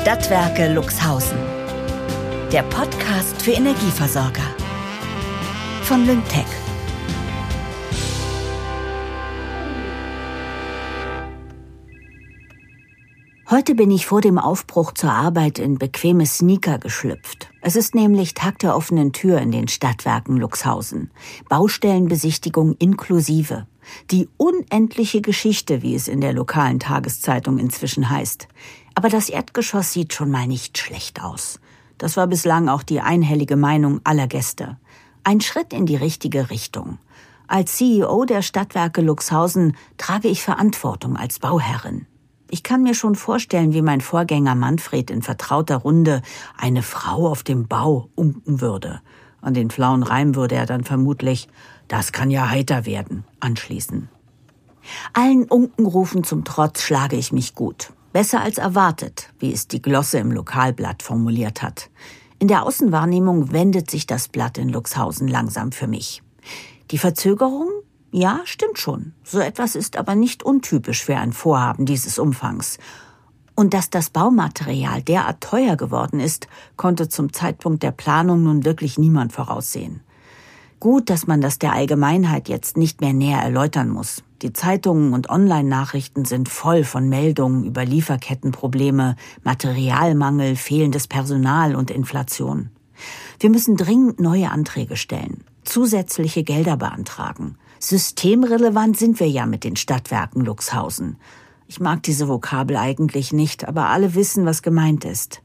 Stadtwerke Luxhausen. Der Podcast für Energieversorger. Von Lyngtech. Heute bin ich vor dem Aufbruch zur Arbeit in bequeme Sneaker geschlüpft. Es ist nämlich Tag der offenen Tür in den Stadtwerken Luxhausen. Baustellenbesichtigung inklusive. Die unendliche Geschichte, wie es in der lokalen Tageszeitung inzwischen heißt. Aber das Erdgeschoss sieht schon mal nicht schlecht aus. Das war bislang auch die einhellige Meinung aller Gäste. Ein Schritt in die richtige Richtung. Als CEO der Stadtwerke Luxhausen trage ich Verantwortung als Bauherrin. Ich kann mir schon vorstellen, wie mein Vorgänger Manfred in vertrauter Runde eine Frau auf dem Bau unken würde. An den flauen Reim würde er dann vermutlich, das kann ja heiter werden, anschließen. Allen Unkenrufen zum Trotz schlage ich mich gut. Besser als erwartet, wie es die Glosse im Lokalblatt formuliert hat. In der Außenwahrnehmung wendet sich das Blatt in Luxhausen langsam für mich. Die Verzögerung? Ja, stimmt schon. So etwas ist aber nicht untypisch für ein Vorhaben dieses Umfangs. Und dass das Baumaterial derart teuer geworden ist, konnte zum Zeitpunkt der Planung nun wirklich niemand voraussehen. Gut, dass man das der Allgemeinheit jetzt nicht mehr näher erläutern muss. Die Zeitungen und Online-Nachrichten sind voll von Meldungen über Lieferkettenprobleme, Materialmangel, fehlendes Personal und Inflation. Wir müssen dringend neue Anträge stellen, zusätzliche Gelder beantragen. Systemrelevant sind wir ja mit den Stadtwerken Luxhausen. Ich mag diese Vokabel eigentlich nicht, aber alle wissen, was gemeint ist.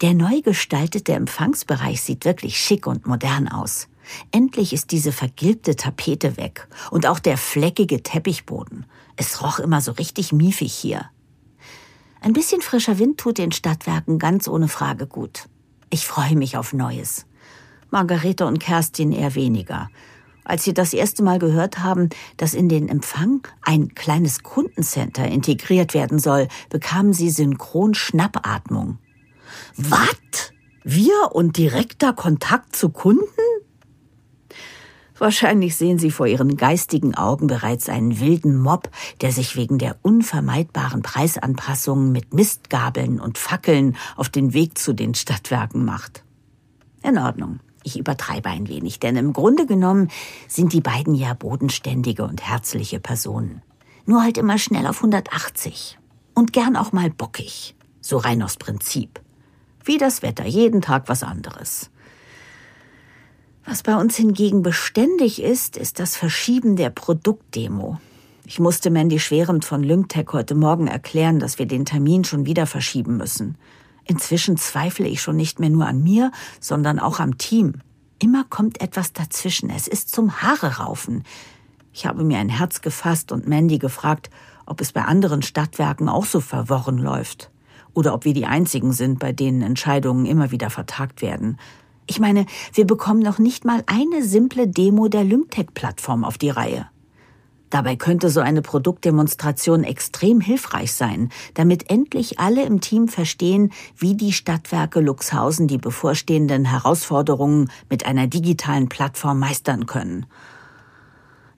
Der neu gestaltete Empfangsbereich sieht wirklich schick und modern aus. Endlich ist diese vergilbte Tapete weg und auch der fleckige Teppichboden. Es roch immer so richtig miefig hier. Ein bisschen frischer Wind tut den Stadtwerken ganz ohne Frage gut. Ich freue mich auf Neues. Margarete und Kerstin eher weniger. Als sie das erste Mal gehört haben, dass in den Empfang ein kleines Kundencenter integriert werden soll, bekamen sie synchron Schnappatmung. Was? Wir und direkter Kontakt zu Kunden? Wahrscheinlich sehen Sie vor Ihren geistigen Augen bereits einen wilden Mob, der sich wegen der unvermeidbaren Preisanpassungen mit Mistgabeln und Fackeln auf den Weg zu den Stadtwerken macht. In Ordnung. Ich übertreibe ein wenig, denn im Grunde genommen sind die beiden ja bodenständige und herzliche Personen. Nur halt immer schnell auf 180. Und gern auch mal bockig. So rein aus Prinzip. Wie das Wetter, jeden Tag was anderes. Was bei uns hingegen beständig ist, ist das Verschieben der Produktdemo. Ich musste Mandy Schwerend von Lyngtech heute Morgen erklären, dass wir den Termin schon wieder verschieben müssen. Inzwischen zweifle ich schon nicht mehr nur an mir, sondern auch am Team. Immer kommt etwas dazwischen. Es ist zum Haare raufen. Ich habe mir ein Herz gefasst und Mandy gefragt, ob es bei anderen Stadtwerken auch so verworren läuft. Oder ob wir die einzigen sind, bei denen Entscheidungen immer wieder vertagt werden. Ich meine, wir bekommen noch nicht mal eine simple Demo der Lymtech-Plattform auf die Reihe. Dabei könnte so eine Produktdemonstration extrem hilfreich sein, damit endlich alle im Team verstehen, wie die Stadtwerke Luxhausen die bevorstehenden Herausforderungen mit einer digitalen Plattform meistern können.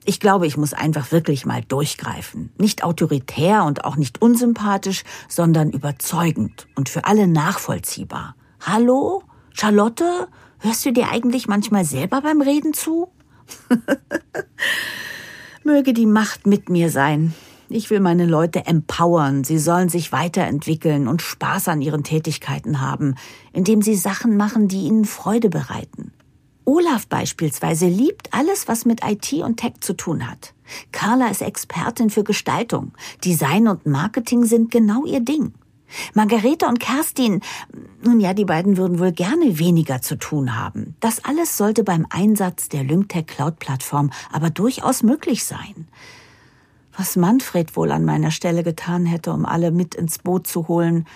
Ich glaube, ich muss einfach wirklich mal durchgreifen. Nicht autoritär und auch nicht unsympathisch, sondern überzeugend und für alle nachvollziehbar. Hallo? Charlotte, hörst du dir eigentlich manchmal selber beim Reden zu? Möge die Macht mit mir sein. Ich will meine Leute empowern, sie sollen sich weiterentwickeln und Spaß an ihren Tätigkeiten haben, indem sie Sachen machen, die ihnen Freude bereiten. Olaf beispielsweise liebt alles, was mit IT und Tech zu tun hat. Carla ist Expertin für Gestaltung. Design und Marketing sind genau ihr Ding. Margarete und Kerstin, nun ja, die beiden würden wohl gerne weniger zu tun haben. Das alles sollte beim Einsatz der Lymtech Cloud Plattform aber durchaus möglich sein. Was Manfred wohl an meiner Stelle getan hätte, um alle mit ins Boot zu holen,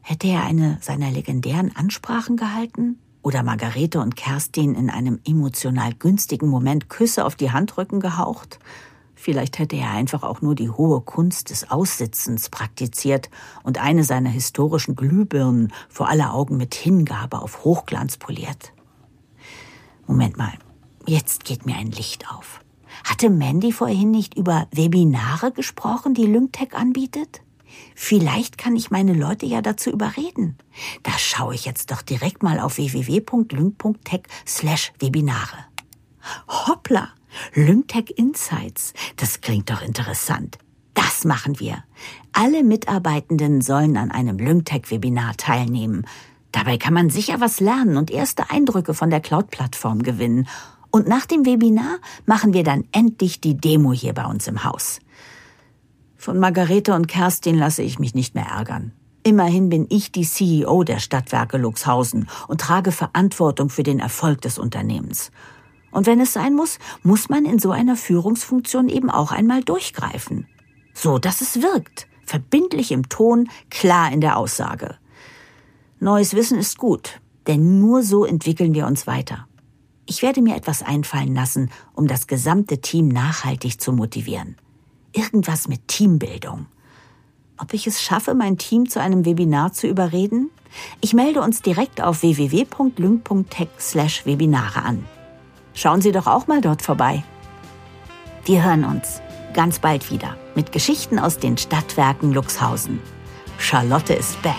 hätte er eine seiner legendären Ansprachen gehalten? Oder Margarete und Kerstin in einem emotional günstigen Moment Küsse auf die Handrücken gehaucht? Vielleicht hätte er einfach auch nur die hohe Kunst des Aussitzens praktiziert und eine seiner historischen Glühbirnen vor aller Augen mit Hingabe auf Hochglanz poliert. Moment mal, jetzt geht mir ein Licht auf. Hatte Mandy vorhin nicht über Webinare gesprochen, die Lyngtech anbietet? Vielleicht kann ich meine Leute ja dazu überreden. Da schaue ich jetzt doch direkt mal auf www.lync.tech slash Webinare. Hoppla! Lyngtech Insights. Das klingt doch interessant. Das machen wir. Alle Mitarbeitenden sollen an einem Lyngtech-Webinar teilnehmen. Dabei kann man sicher was lernen und erste Eindrücke von der Cloud-Plattform gewinnen. Und nach dem Webinar machen wir dann endlich die Demo hier bei uns im Haus. Von Margarete und Kerstin lasse ich mich nicht mehr ärgern. Immerhin bin ich die CEO der Stadtwerke Luxhausen und trage Verantwortung für den Erfolg des Unternehmens. Und wenn es sein muss, muss man in so einer Führungsfunktion eben auch einmal durchgreifen. So, dass es wirkt. Verbindlich im Ton, klar in der Aussage. Neues Wissen ist gut, denn nur so entwickeln wir uns weiter. Ich werde mir etwas einfallen lassen, um das gesamte Team nachhaltig zu motivieren. Irgendwas mit Teambildung. Ob ich es schaffe, mein Team zu einem Webinar zu überreden? Ich melde uns direkt auf www.lync.tech/webinare an. Schauen Sie doch auch mal dort vorbei. Wir hören uns ganz bald wieder mit Geschichten aus den Stadtwerken Luxhausen. Charlotte ist back.